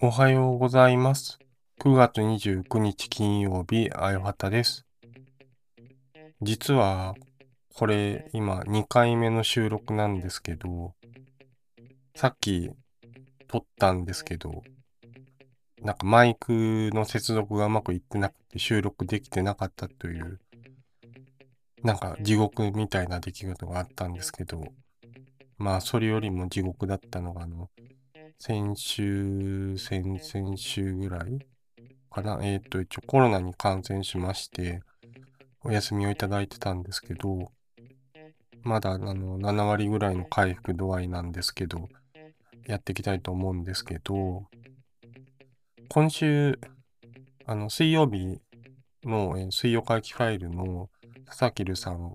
おはようございます。9月29日金曜日、あよはたです。実は、これ今2回目の収録なんですけど、さっき撮ったんですけど、なんかマイクの接続がうまくいってなくて収録できてなかったという、なんか地獄みたいな出来事があったんですけど、まあそれよりも地獄だったのがあの、先週、先々週ぐらいかな？えっ、と、一応コロナに感染しまして、お休みをいただいてたんですけど、まだあの7割ぐらいの回復度合いなんですけど、やっていきたいと思うんですけど、今週、あの、水曜日の、えー水曜会期ファイルの佐々木さん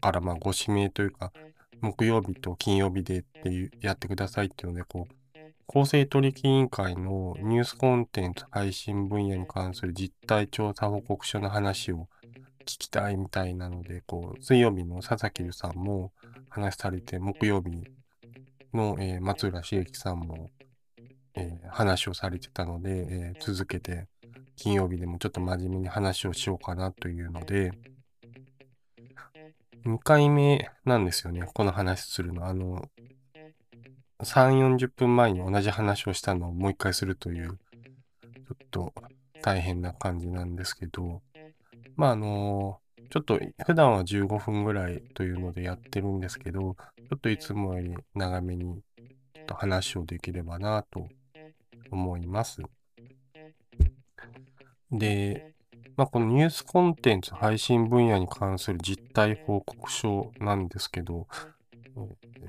からまあご指名というか、木曜日と金曜日でっていうやってくださいっていうので、こう、公正取引委員会のニュースコンテンツ配信分野に関する実態調査報告書の話を聞きたいみたいなので、こう、水曜日の佐々木さんも話されて、木曜日の、えー松浦茂樹さんも、えー話をされてたので、えー続けて金曜日でもちょっと真面目に話をしようかなというので、2回目なんですよね、この話するの。あの、3、40分前に同じ話をしたのをもう一回するという、ちょっと大変な感じなんですけど、まああの、ちょっと普段は15分ぐらいというのでやってるんですけど、ちょっといつもより長めにちょっと話をできればなと思います。で、まあ、このニュースコンテンツ配信分野に関する実態報告書なんですけど、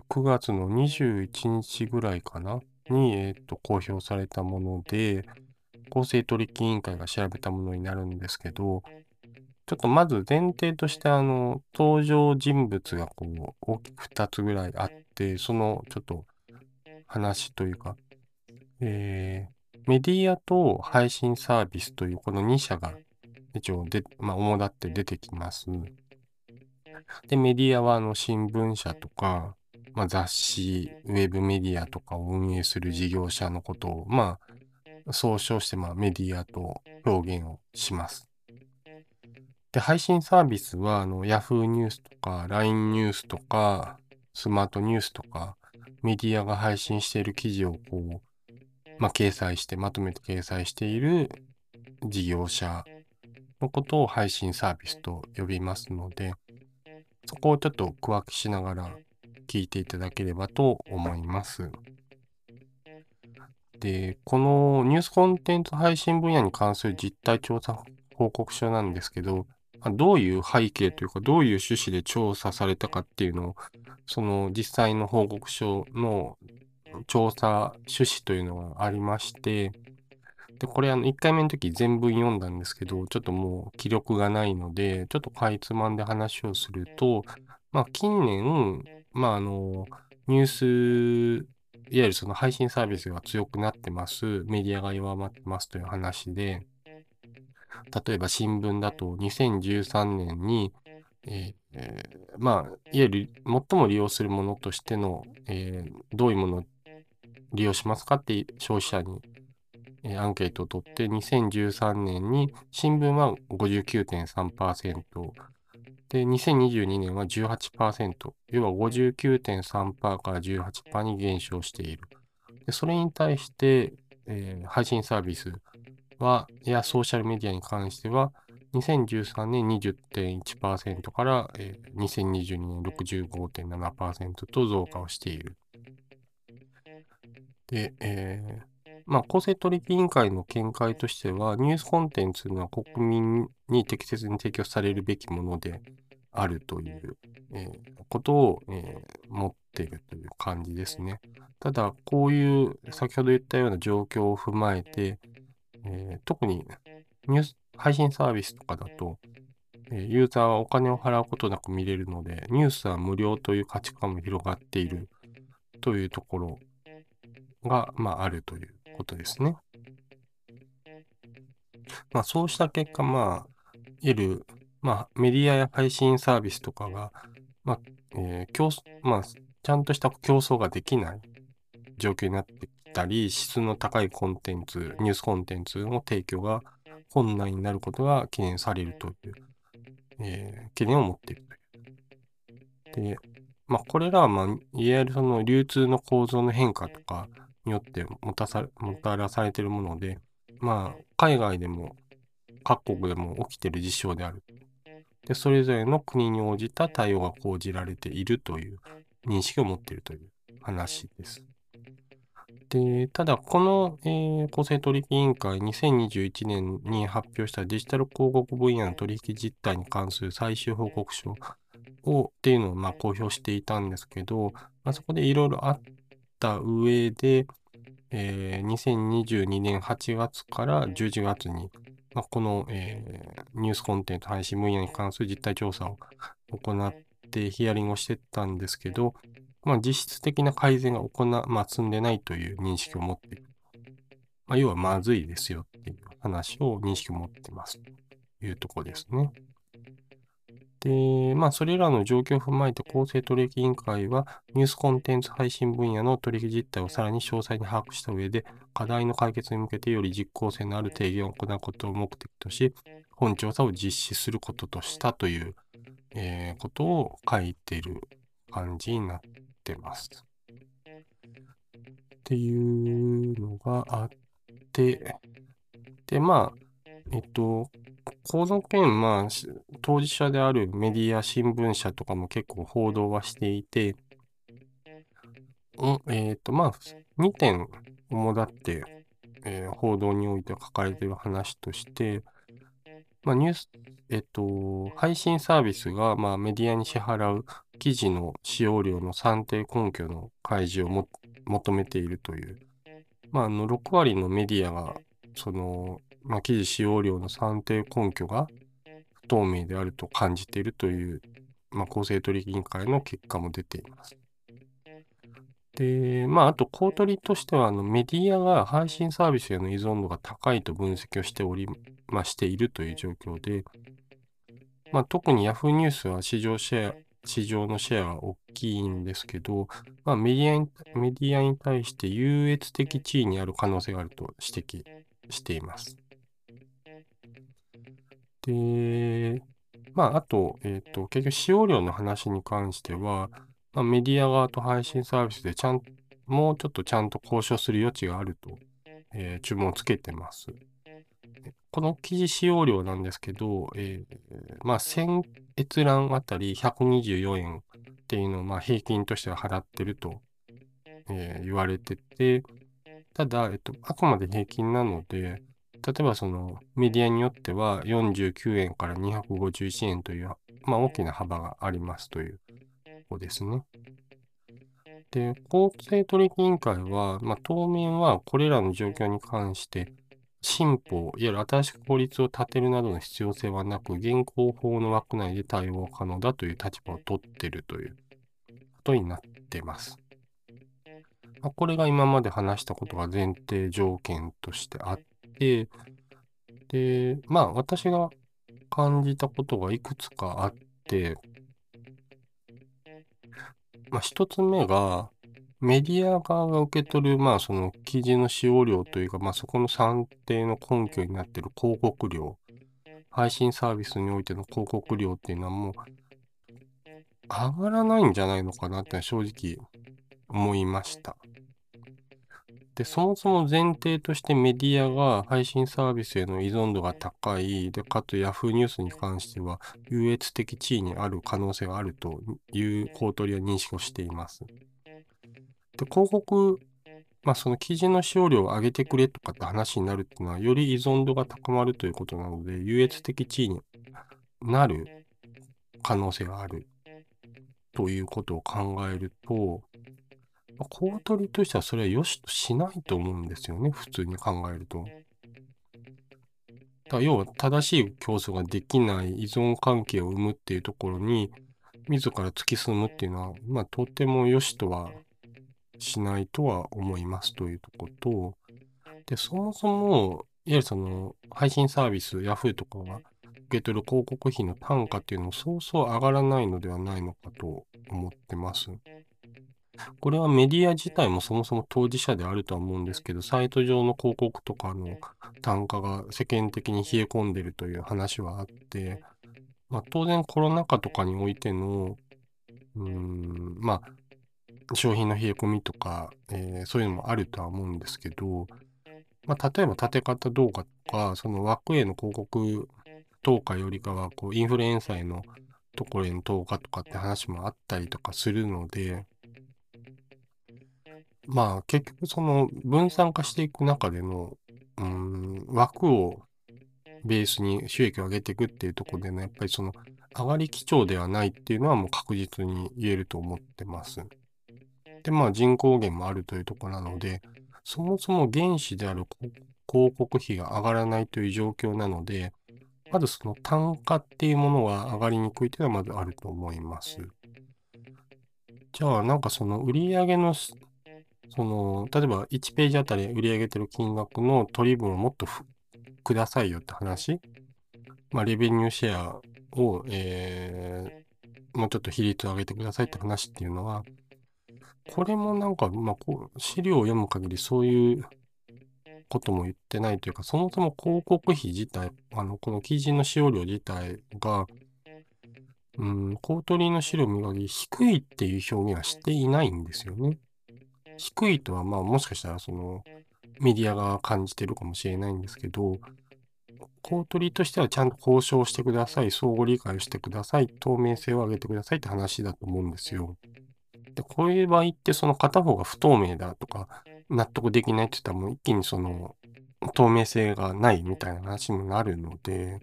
9月の21日ぐらいかなに、えーと公表されたもので、公正取引委員会が調べたものになるんですけど、ちょっとまず前提として、あの、登場人物がこう、大きく2つぐらいあって、そのちょっと話というか、えーメディアと配信サービスというこの2社が一応で、まあ、主だって出てきます。で、メディアはあの新聞社とか、まあ、雑誌、ウェブメディアとかを運営する事業者のことを、まあ、総称してまあメディアと表現をします。で、配信サービスは、あの、Yahoo ニュースとか、LINE ニュースとか、スマートニュースとか、メディアが配信している記事をこう、まあ、掲載して、まとめて掲載している事業者のことを配信サービスと呼びますので、そこをちょっと区分けしながら聞いていただければと思います。で、このニュースコンテンツ配信分野に関する実態調査報告書なんですけど、まどういう背景というか、どういう趣旨で調査されたかっていうのを、その実際の報告書の調査趣旨というのがありまして、で、これあの1回目の時全文読んだんですけど、ちょっともう記録がないので、ちょっとかいつまんで話をすると、まあ近年、まああの、ニュース、いわゆるその配信サービスが強くなってます、メディアが弱まってますという話で、例えば新聞だと2013年に、えーえーまあ、いわゆる最も利用するものとしての、えーどういうものを利用しますかって消費者に、アンケートを取って、2013年に新聞は59.3%、で、2022年は18%、要は59.3%から18%に減少している。でそれに対して、えー配信サービスは、やソーシャルメディアに関しては、2013年20.1%から、えー2022年65.7%と増加をしている。で、えーまあ、公正取引委員会の見解としては、ニュースコンテンツは国民に適切に提供されるべきものであるという、えーことを、えー持っているという感じですね。ただ、こういう先ほど言ったような状況を踏まえて、えー特にニュース配信サービスとかだと、えユーザーはお金を払うことなく見れるので、ニュースは無料という価値観も広がっているというところが、まあ、あるということですね。まあ、そうした結果、まあ、いる、まあ、メディアや配信サービスとかが、まあ、えー競まあ、ちゃんとした競争ができない状況になってきたり、質の高いコンテンツ、ニュースコンテンツの提供が困難になることが懸念されるという、えー懸念を持っているという。で、まあ、これらは、まあ、いわゆるその流通の構造の変化とかによってもたさもたらされているもので、まあ、海外でも各国でも起きている事象である。で、それぞれの国に応じた対応が講じられているという認識を持っているという話です。で、ただ、この、えー公正取引委員会2021年に発表したデジタル広告分野の取引実態に関する最終報告書をっていうのをまあ公表していたんですけど、まあ、そこでいろいろあった上で、えー2022年8月から11月に、まあ、この、えーニュースコンテンツ配信分野に関する実態調査を行ってヒアリングをしてったんですけど、まあ、実質的な改善が行な、まあ、積んでないという認識を持っている。まあ、要はまずいですよっていう話を認識を持ってますというところですね。で、まあ、それらの状況を踏まえて公正取引委員会は、ニュースコンテンツ配信分野の取引実態をさらに詳細に把握した上で、課題の解決に向けてより実効性のある提言を行うことを目的とし、本調査を実施することとしたという、えーことを書いている感じになってます。っていうのがあって、で、まあ、えっと、構造件、まあ、当事者であるメディア、新聞社とかも結構報道はしていて、うんえっと、まあ、2点主だって、えー報道において書かれている話として、まあ、ニュース、えっと、配信サービスが、まあ、メディアに支払う記事の使用量の算定根拠の開示をも求めているという、まあ、あの6割のメディアが、その、まあ、記事使用量の算定根拠が不透明であると感じているという、まあ、公正取引委員会の結果も出ています。で、まあ、あと、公取としては、あの、メディアが配信サービスへの依存度が高いと分析をしており、まあ、しているという状況で、まあ、特に Yahoo ニュースは市場シェア、市場のシェアが大きいんですけど、まあ、メディアに、メディアに対して優越的地位にある可能性があると指摘しています。で、まあ、あと、えっと、結局使用量の話に関しては、まあ、メディア側と配信サービスでちゃん、もうちょっとちゃんと交渉する余地があると、えー注文をつけてます。この記事使用量なんですけど、えーまあ、1000閲覧あたり124円っていうのを、まあ、平均としては払ってると、えー言われてて、ただ、えっと、あくまで平均なので、例えばそのメディアによっては49円から251円という、まあ、大きな幅がありますということですね。で、公正取引委員会は、まあ、当面はこれらの状況に関して、新法、いわゆる新しく法律を立てるなどの必要性はなく、現行法の枠内で対応可能だという立場を取っているということになっています。まあ、これが今まで話したことが前提条件としてあって、で、まあ私が感じたことがいくつかあって、まあ一つ目が、メディア側が受け取る、まあその記事の使用量というか、まあそこの算定の根拠になっている広告量、配信サービスにおいての広告量っていうのはもう上がらないんじゃないのかなって正直思いました。で、そもそも前提としてメディアが配信サービスへの依存度が高い、で、かつ Yahoo ニュースに関しては優越的地位にある可能性があるという公取は認識をしています。で、広告、まあその記事の使用量を上げてくれとかって話になるっていうのは、より依存度が高まるということなので、優越的地位になる可能性があるということを考えると、まあ公取としてはそれは良しとしないと思うんですよね、普通に考えると。だ要は正しい競争ができない依存関係を生むっていうところに、自ら突き進むっていうのは、まあとても良しとはしないとは思いますというとこと、で、そもそも、いわゆるその配信サービス、Yahoo とかは、け取る広告費の単価っていうのもそうそう上がらないのではないのかと思ってます。これはメディア自体もそもそも当事者であるとは思うんですけど、サイト上の広告とかの単価が世間的に冷え込んでるという話はあって、まあ、当然コロナ禍とかにおいての、うん、まあ、商品の冷え込みとか、えー、そういうのもあるとは思うんですけど、まあ、例えば立て方動画とか、その枠への広告投下よりかは、こう、インフルエンサーへのところへの投下とかって話もあったりとかするので、まあ結局その分散化していく中での、うん、枠をベースに収益を上げていくっていうところでの、やっぱりその上がり基調ではないっていうのはもう確実に言えると思ってます。で、まあ人口減もあるというところなので、そもそも原資である広告費が上がらないという状況なので、まずその単価っていうものは上がりにくいというのはまずあると思います。じゃあなんかその売り上げのその、例えば1ページあたり売り上げてる金額の取り分をもっとくださいよって話？まあ、レベニューシェアを、えー、もうちょっと比率を上げてくださいって話っていうのは、これもなんか、まあ、こう、資料を読む限りそういうことも言ってないというか、そもそも広告費自体、あの、この記事の使用量自体が、うん、公取の資料見限り低いっていう表現はしていないんですよね。低いとは、まあもしかしたらそのメディアが感じてるかもしれないんですけど、公取としてはちゃんと交渉してください、相互理解をしてください、透明性を上げてくださいって話だと思うんですよ。で、こういう場合ってその片方が不透明だとか納得できないって言ったらもう一気にその透明性がないみたいな話になるので、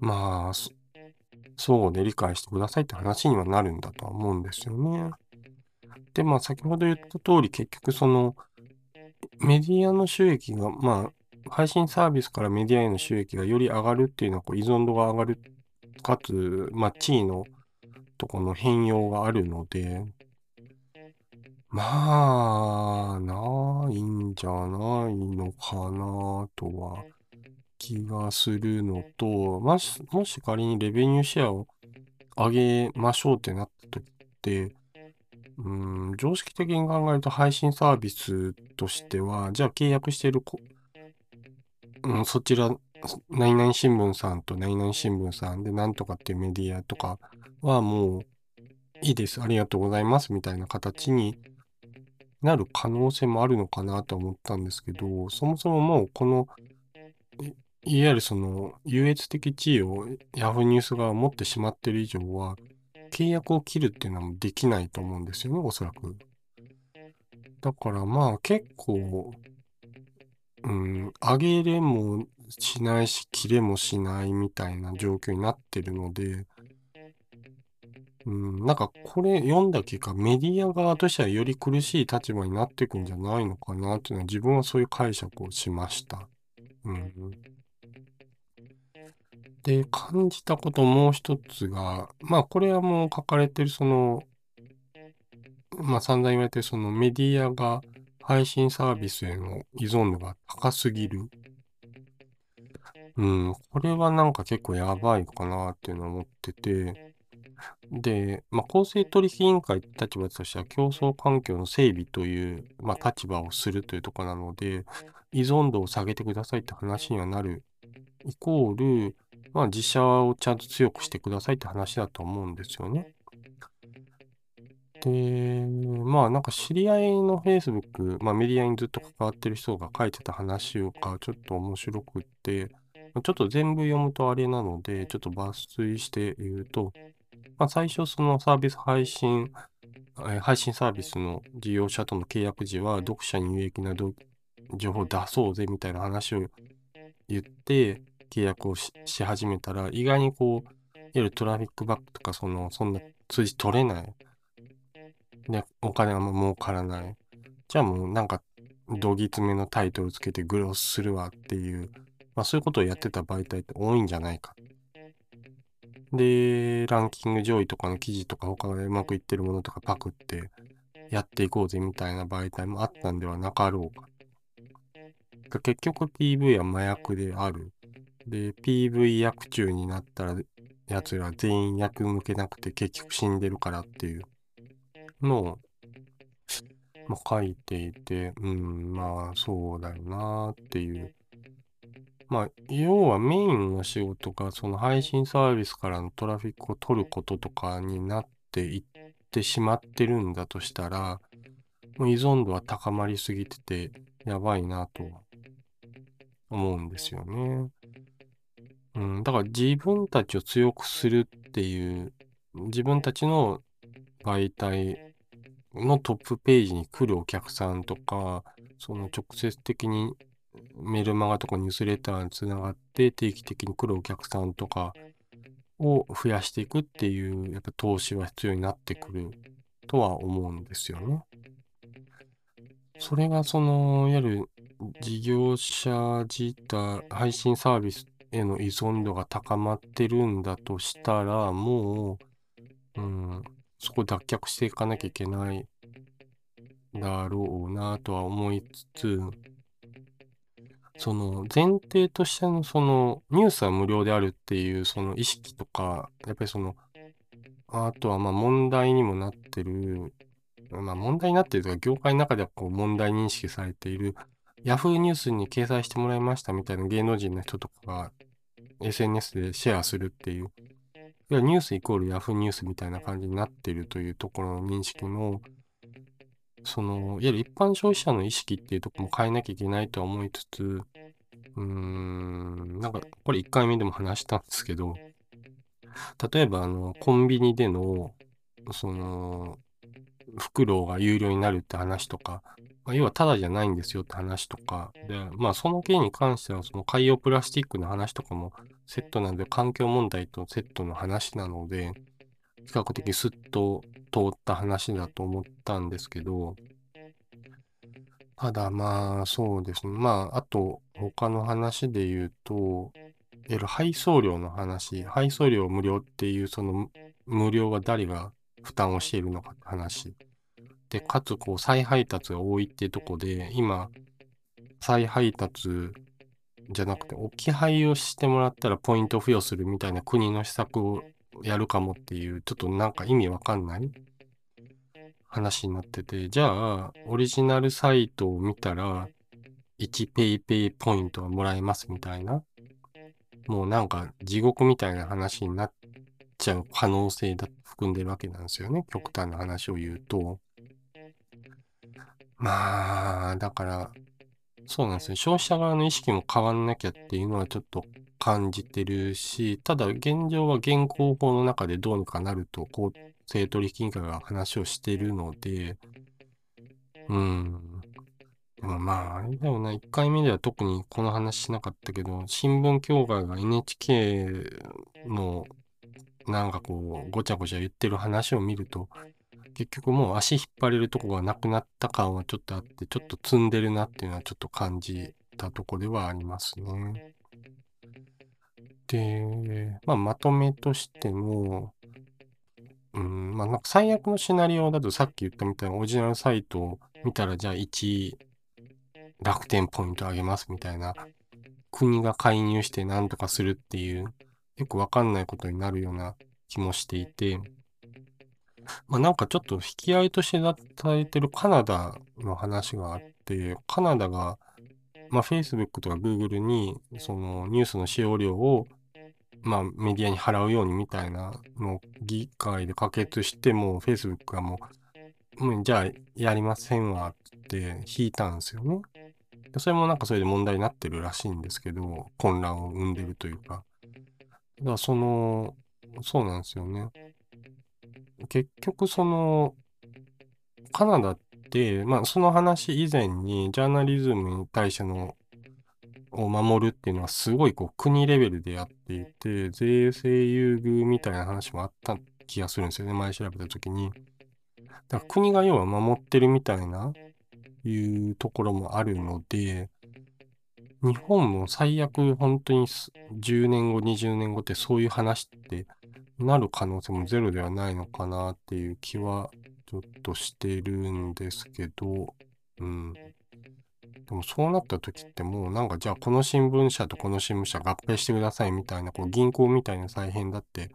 まあ、相互で理解してくださいって話にはなるんだとは思うんですよね。で、まあ先ほど言った通り結局そのメディアの収益が、まあ配信サービスからメディアへの収益がより上がるっていうのはこう依存度が上がる、かつ、まあ地位のとこの変容があるので、まあ、ないんじゃないのかなとは気がするのと、もし、もし仮にレベニューシェアを上げましょうってなった時って、うん、常識的に考えると配信サービスとしては、じゃあ契約しているこうん、そちら、何々新聞さんと何々新聞さんでなんとかっていうメディアとかはもういいです、ありがとうございますみたいな形になる可能性もあるのかなと思ったんですけど、そもそももうこの、いわゆるその優越的地位を Yahoo ニュースが持ってしまってる以上は、契約を切るっていうのはできないと思うんですよね、おそらく。だからまあ結構、うん、上げれもしないし、切れもしないみたいな状況になってるので、うん、なんかこれ読んだ結果、メディア側としてはより苦しい立場になっていくんじゃないのかなっていうのは自分はそういう解釈をしました。うん。で、感じたこともう一つが、まあこれはもう書かれてるその、まあ散々言われてるそのメディアが配信サービスへの依存度が高すぎる。うん、これはなんか結構やばいかなっていうのを思ってて、で、まあ、公正取引委員会立場としては競争環境の整備という、まあ、立場をするというところなので、依存度を下げてくださいって話にはなる。イコール、まあ自社をちゃんと強くしてくださいって話だと思うんですよね。で、まあなんか知り合いの Facebook、まあメディアにずっと関わってる人が書いてた話がちょっと面白くって、ちょっと全部読むとあれなので、ちょっと抜粋して言うと、まあ最初そのサービス配信、配信サービスの事業者との契約時は読者に有益な情報を出そうぜみたいな話を言って、契約をし始めたら、意外にこう、いわゆるトラフィックバックとか、その、そんな数字取れない。で、お金はもう儲からない。じゃあもうなんか、どぎつめのタイトルつけてグロスするわっていう、まあそういうことをやってた媒体って多いんじゃないか。で、ランキング上位とかの記事とか他でうまくいってるものとかパクってやっていこうぜみたいな媒体もあったんではなかろうか。結局 PV は麻薬である。で、PV 役中になったら、奴ら全員役向けなくて結局死んでるからっていうのを、まあ、書いていて、うん、まあそうだよなっていう。まあ、要はメインの仕事がその配信サービスからのトラフィックを取ることとかになっていってしまってるんだとしたら、もう依存度は高まりすぎててやばいなと思うんですよね。うん、だから自分たちを強くするっていう、自分たちの媒体のトップページに来るお客さんとか、その直接的にメルマガとかニュースレターにつながって定期的に来るお客さんとかを増やしていくっていう、やっぱ投資は必要になってくるとは思うんですよね。それがその、いわゆる事業者自体、配信サービスへの依存度が高まってるんだとしたら、もう、うん、そこ脱却していかなきゃいけないだろうなとは思いつつ、その前提としてのそのニュースは無料であるっていうその意識とか、やっぱりその、あとはまあ問題にもなってる、まあ問題になってるとか業界の中ではこう問題認識されている、ヤフーニュースに掲載してもらいましたみたいな芸能人の人とかが SNS でシェアするっていう、いやニュースイコールヤフーニュースみたいな感じになってるというところの認識の、その、いわゆる一般消費者の意識っていうとこも変えなきゃいけないとは思いつつ、うーん、なんか、これ1回目でも話したんですけど、例えば、あの、コンビニでの、その、袋が有料になるって話とか、要はタダじゃないんですよって話とか、で、まあその件に関してはその海洋プラスチックの話とかもセットなんで環境問題とセットの話なので、比較的スッと通った話だと思ったんですけど、ただまあそうですね。まああと他の話で言うと、配送料の話、配送料無料っていうその無料は誰が負担をしているのかって話。で、かつこう再配達が多いっていうとこで、今、再配達じゃなくて置き配をしてもらったらポイント付与するみたいな国の施策をやるかもっていう、ちょっとなんか意味わかんない話になってて、じゃあ、オリジナルサイトを見たら、1 PayPay ポイントはもらえますみたいな、もうなんか地獄みたいな話になっちゃう可能性だ含んでるわけなんですよね。極端な話を言うと。まあ、だから、そうなんですね。消費者側の意識も変わんなきゃっていうのはちょっと感じてるし、ただ現状は現行法の中でどうにかなると公正取引委員会が話をしてるので、うん。まあ、あれだよな、1回目では特にこの話しなかったけど、新聞協会が NHK のなんかこう、ごちゃごちゃ言ってる話を見ると、結局もう足引っ張れるとこがなくなった感はちょっとあって、ちょっと積んでるなっていうのはちょっと感じたとこではありますね。で、まあ、まとめとしても、うん、まあ、なんか最悪のシナリオだとさっき言ったみたいなオリジナルサイトを見たらじゃあ1楽天ポイントあげますみたいな国が介入して何とかするっていうよくわかんないことになるような気もしていて、まあ、なんかちょっと引き合いとして伝えてるカナダの話があって、カナダが、まあ、Facebook とか Google にそのニュースの使用料をまあ、メディアに払うようにみたいなのを議会で可決しても、Facebook がもう、うん、じゃあやりませんわって引いたんですよね。それもなんかそれで問題になってるらしいんですけど、混乱を生んでるというか。だからその、そうなんですよね。結局その、カナダって、まあその話以前にジャーナリズムに対してのを守るっていうのはすごいこう国レベルでやっていて、税制優遇みたいな話もあった気がするんですよね、前調べた時に。だから国が要は守ってるみたいな、いうところもあるので、日本も最悪本当に10年後、20年後ってそういう話ってなる可能性もゼロではないのかなっていう気はちょっとしてるんですけど、うん。でもそうなった時ってもうなんかじゃあこの新聞社とこの新聞社合併してくださいみたいなこう銀行みたいな再編だって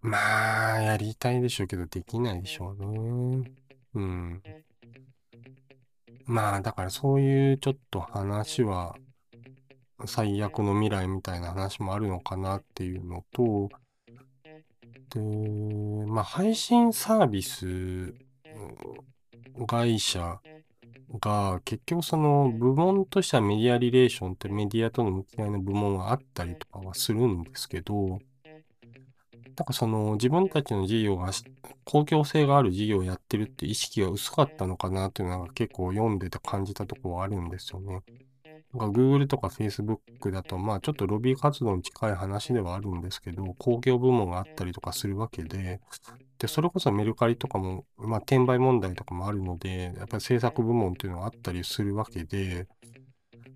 まあやりたいでしょうけどできないでしょうね。うん。まあだからそういうちょっと話は最悪の未来みたいな話もあるのかなっていうのと、で、まあ配信サービス会社が結局その部門としてはメディアリレーションってメディアとの向き合いの部門があったりとかはするんですけど、なんかその自分たちの事業が公共性がある事業をやってるって意識が薄かったのかなっていうのが結構読んでて感じたところはあるんですよね。なんか Google とか Facebook だとまあちょっとロビー活動に近い話ではあるんですけど、公共部門があったりとかするわけで、で、それこそメルカリとかも、まあ転売問題とかもあるので、やっぱり制作部門っていうのがあったりするわけで、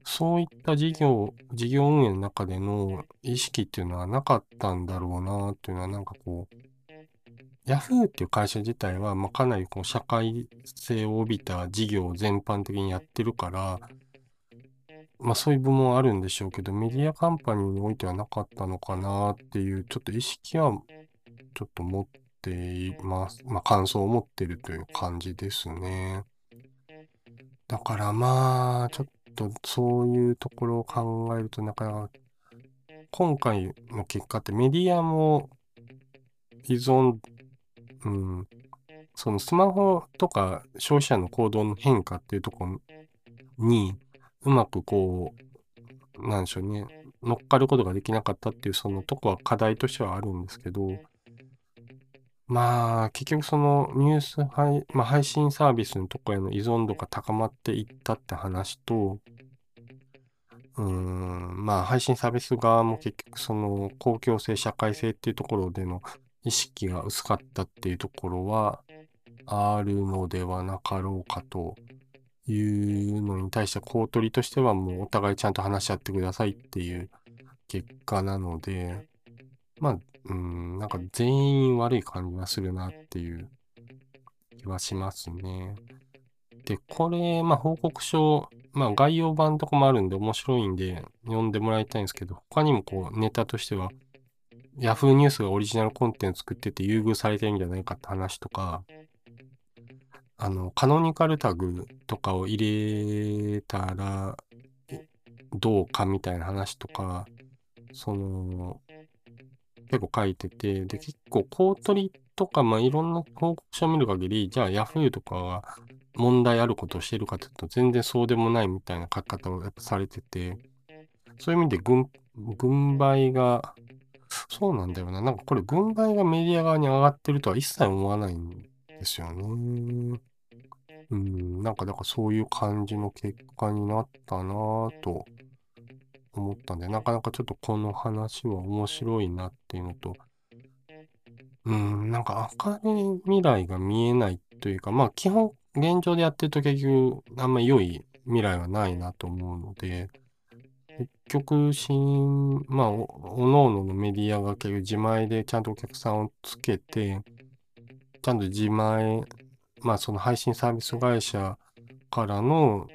そういった事業、事業運営の中での意識っていうのはなかったんだろうなっていうのはなんかこう、Yahoo! っていう会社自体は、まあ、かなりこう社会性を帯びた事業を全般的にやってるから、まあそういう部門あるんでしょうけど、メディアカンパニーにおいてはなかったのかなっていう、ちょっと意識はちょっと持っています。まあ感想を持ってるという感じですね。だからまあ、ちょっとそういうところを考えるとなかなか、今回の結果ってメディアも依存、うん、そのスマホとか消費者の行動の変化っていうところにうまくこう、なんでしょうね、乗っかることができなかったっていうそのとこは課題としてはあるんですけど、まあ、結局そのニュース配、まあ、配信サービスのとこへの依存度が高まっていったって話と、うーん、まあ、配信サービス側も結局その公共性、社会性っていうところでの意識が薄かったっていうところはあるのではなかろうかというのに対して公取としてはもうお互いちゃんと話し合ってくださいっていう結果なので、まあ、うん、なんか全員悪い感じがするなっていう気はしますね。で、これ、まあ報告書、まあ概要版とかもあるんで面白いんで読んでもらいたいんですけど、他にもこうネタとしては、Yahoo ニュースがオリジナルコンテンツ作ってて優遇されてるんじゃないかって話とか、あの、カノニカルタグとかを入れたらどうかみたいな話とか、その、結構書いてて、で、結構、公取とか、まあ、いろんな報告書を見る限り、じゃあ、Yahoo とかが問題あることをしてるかというと、全然そうでもないみたいな書き方をやっぱされてて、そういう意味で軍、軍配が、そうなんだよな。なんかこれ、軍配がメディア側に上がってるとは一切思わないんですよね。うん、なんか、だからそういう感じの結果になったなぁと思ったんで、なかなかちょっとこの話は面白いなっていうのと、うん、なんか明るい未来が見えないというか、まあ基本現状でやってると結局あんま良い未来はないなと思うので、結局、新、まあ、おのおののメディアが結局自前でちゃんとお客さんをつけて、ちゃんと自前、まあその配信サービス会社からの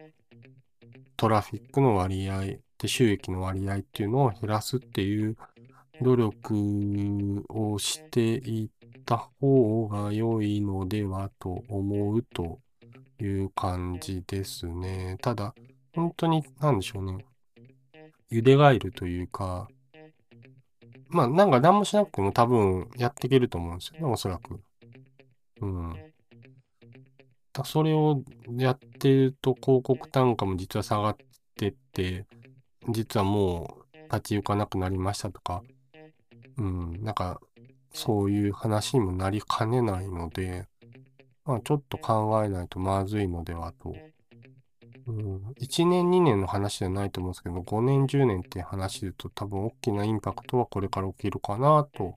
トラフィックの割合で収益の割合っていうのを減らすっていう努力をしていった方が良いのではと思うという感じですね。ただ、本当に何でしょうね。茹でガエルというか、まあなんか何もしなくても多分やっていけると思うんですよね、おそらく。うん。それをやってると広告単価も実は下がってって、実はもう立ち行かなくなりましたとか、うん、なんかそういう話にもなりかねないので、まあ、ちょっと考えないとまずいのではと。うん、1年2年の話じゃないと思うんですけど、5年10年って話で言うと多分大きなインパクトはこれから起きるかなと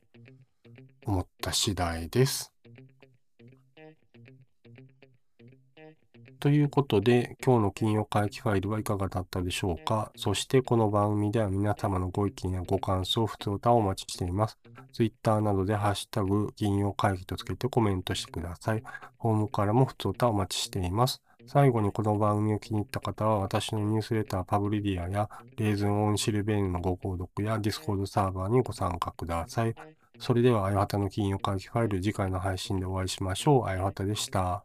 思った次第です。ということで、今日の金曜会期ファイルはいかがだったでしょうかそしてこの番組では皆様のご意見やご感想、普通歌をお待ちしています。Twitter などでハッシュタグ金曜会議とつけてコメントしてください。フォームからもふつおたをお待ちしています。最後にこの番組を気に入った方は、私のニュースレターパブリディアや、レーズンオンシルベーヌのご購読や、ディスコードサーバーにご参加ください。それでは、あやはたの金曜会議ファイル、次回の配信でお会いしましょう。あやはたでした。